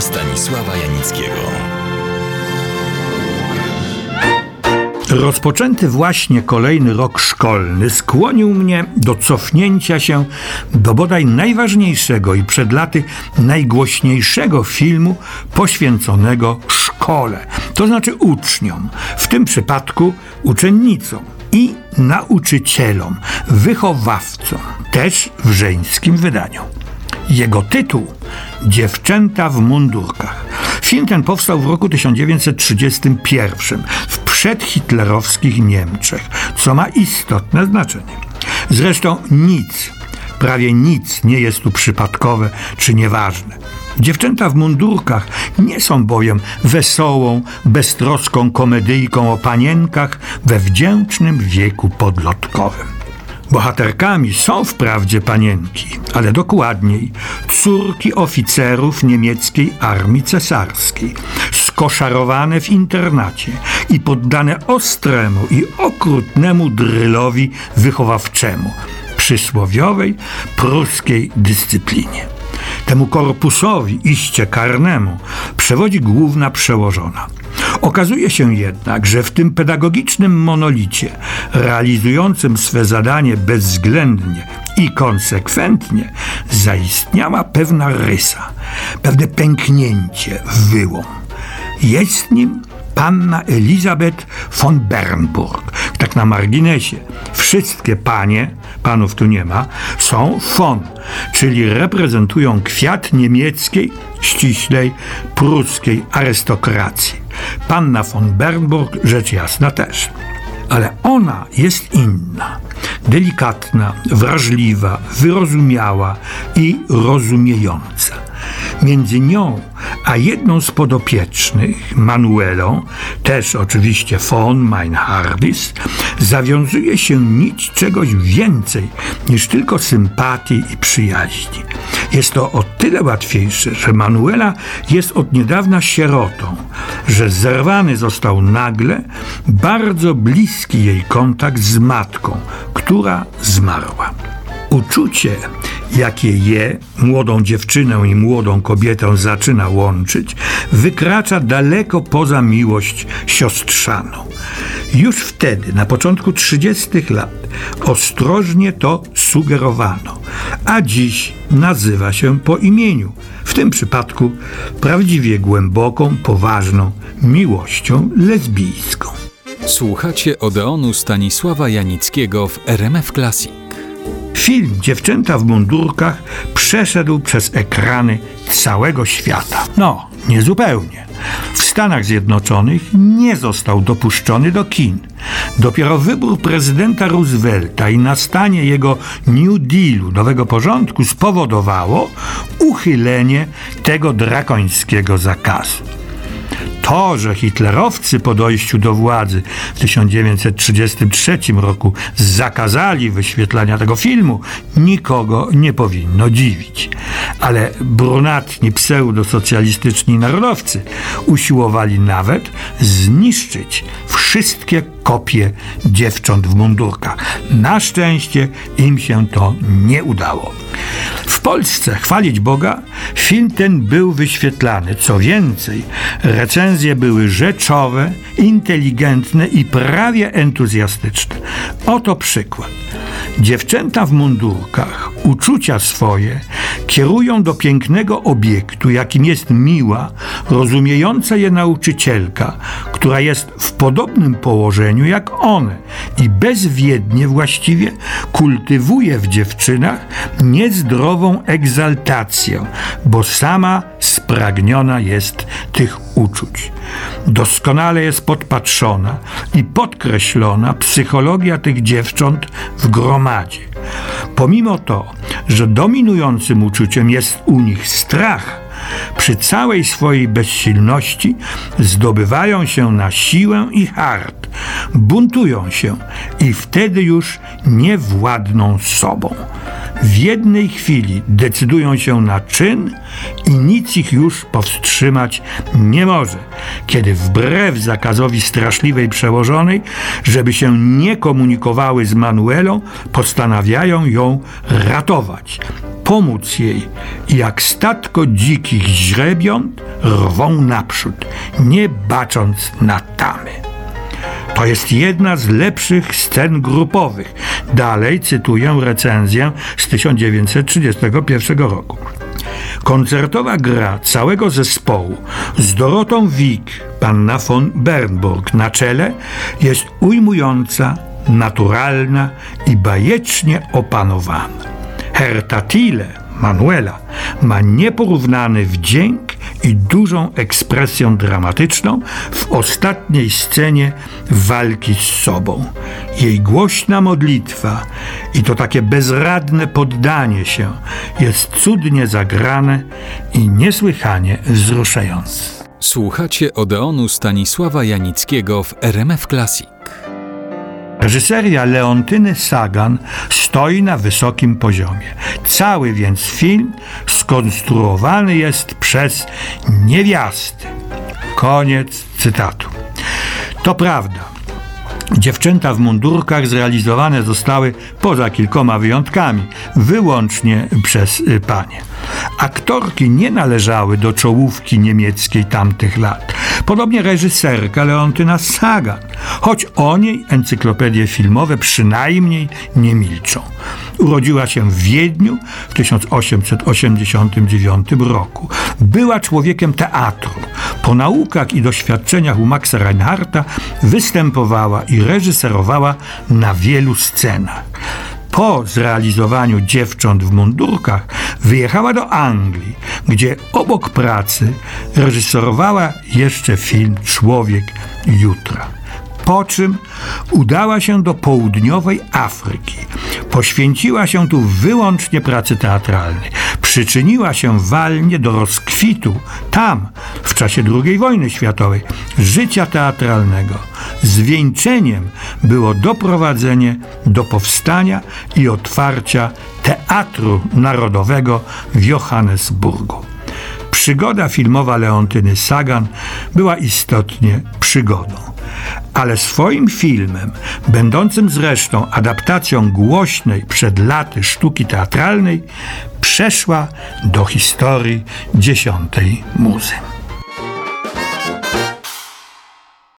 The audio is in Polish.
Stanisława Janickiego. Rozpoczęty właśnie kolejny rok szkolny skłonił mnie do cofnięcia się do bodaj najważniejszego i przed laty najgłośniejszego filmu poświęconego szkole, to znaczy uczniom, w tym przypadku uczennicom i nauczycielom, wychowawcom, też w żeńskim wydaniu. Jego tytuł Dziewczęta w mundurkach. Film ten powstał w roku 1931 w przedhitlerowskich Niemczech, co ma istotne znaczenie. Zresztą nic, prawie nic nie jest tu przypadkowe czy nieważne. Dziewczęta w mundurkach nie są bowiem wesołą, beztroską komedyjką o panienkach we wdzięcznym wieku podlotkowym. Bohaterkami są wprawdzie panienki, ale dokładniej córki oficerów niemieckiej armii cesarskiej, skoszarowane w internacie i poddane ostremu i okrutnemu drylowi wychowawczemu, przysłowiowej pruskiej dyscyplinie. Temu korpusowi, iście karnemu, przewodzi główna przełożona. Okazuje się jednak, że w tym pedagogicznym monolicie, realizującym swe zadanie bezwzględnie i konsekwentnie, zaistniała pewna rysa, pewne pęknięcie, wyłom. Jest nim panna Elizabeth von Bernburg. Tak na marginesie. Wszystkie panie, panów tu nie ma, są von, czyli reprezentują kwiat niemieckiej, ściślej pruskiej arystokracji. Panna von Bernburg rzecz jasna też. Ale ona jest inna. Delikatna, wrażliwa, wyrozumiała i rozumiejąca. Między nią a jedną z podopiecznych, Manuelą, też oczywiście von Meinhardis, zawiązuje się nic czegoś więcej niż tylko sympatii i przyjaźni. Jest to o tyle łatwiejsze, że Manuela jest od niedawna sierotą, że zerwany został nagle bardzo bliski jej kontakt z matką, która zmarła. Uczucie, jakie je, młodą dziewczynę i młodą kobietę zaczyna łączyć, wykracza daleko poza miłość siostrzaną. Już wtedy, na początku 30. lat, ostrożnie to sugerowano, a dziś nazywa się po imieniu. W tym przypadku prawdziwie głęboką, poważną miłością lesbijską. Słuchacie Odeonu Stanisława Janickiego w RMF Classic. Film Dziewczęta w mundurkach przeszedł przez ekrany całego świata. No, niezupełnie. W Stanach Zjednoczonych nie został dopuszczony do kin. Dopiero wybór prezydenta Roosevelta i nastanie jego New Dealu, nowego porządku, spowodowało uchylenie tego drakońskiego zakazu. To, że hitlerowcy po dojściu do władzy w 1933 roku zakazali wyświetlania tego filmu, nikogo nie powinno dziwić. Ale brunatni pseudosocjalistyczni narodowcy usiłowali nawet zniszczyć wszystkie kopie dziewcząt w mundurkach. Na szczęście im się to nie udało. W Polsce, chwalić Boga, film ten był wyświetlany. Co więcej, recenzje były rzeczowe, inteligentne i prawie entuzjastyczne. Oto przykład. Dziewczęta w mundurkach uczucia swoje kierują do pięknego obiektu, jakim jest miła, rozumiejąca je nauczycielka, która jest w podobnym położeniu jak one i bezwiednie właściwie kultywuje w dziewczynach niezdrową egzaltację, bo sama spragniona jest tych uczuć. Doskonale jest podpatrzona i podkreślona psychologia tych dziewcząt w gromadzie. Pomimo to, że dominującym uczuciem jest u nich strach, przy całej swojej bezsilności zdobywają się na siłę i hart, buntują się i wtedy już nie władną sobą. W jednej chwili decydują się na czyn i nic ich już powstrzymać nie może, kiedy wbrew zakazowi straszliwej przełożonej, żeby się nie komunikowały z Manuelą, postanawiają ją ratować, pomóc jej jak statko dzikich źrebiąt rwą naprzód, nie bacząc na tamy. To jest jedna z lepszych scen grupowych. Dalej cytuję recenzję z 1931 roku. Koncertowa gra całego zespołu z Dorotą Wick, panna von Bernburg na czele jest ujmująca, naturalna i bajecznie opanowana. Herta Thiele, Manuela, ma nieporównany wdzięk i dużą ekspresję dramatyczną w ostatniej scenie walki z sobą. Jej głośna modlitwa i to takie bezradne poddanie się jest cudnie zagrane i niesłychanie wzruszające. Słuchacie Odeonu Stanisława Janickiego w RMF Classic. Reżyseria Leontyny Sagan stoi na wysokim poziomie. Cały więc film skonstruowany jest przez niewiasty. Koniec cytatu. To prawda. Dziewczęta w mundurkach zrealizowane zostały poza kilkoma wyjątkami, wyłącznie przez y, panie. Aktorki nie należały do czołówki niemieckiej tamtych lat. Podobnie reżyserka Leontyna Sagan, choć o niej encyklopedie filmowe przynajmniej nie milczą. Urodziła się w Wiedniu w 1889 roku. Była człowiekiem teatru. Po naukach i doświadczeniach u Maxa Reinharta występowała i reżyserowała na wielu scenach po zrealizowaniu dziewcząt w mundurkach wyjechała do Anglii, gdzie obok pracy reżyserowała jeszcze film Człowiek Jutra. Po czym udała się do południowej Afryki. Poświęciła się tu wyłącznie pracy teatralnej. Przyczyniła się walnie do rozkwitu tam, w czasie II wojny światowej, życia teatralnego. Zwieńczeniem było doprowadzenie do powstania i otwarcia Teatru Narodowego w Johannesburgu. Przygoda filmowa Leontyny Sagan była istotnie przygodą ale swoim filmem, będącym zresztą adaptacją głośnej przed laty sztuki teatralnej, przeszła do historii dziesiątej muzy.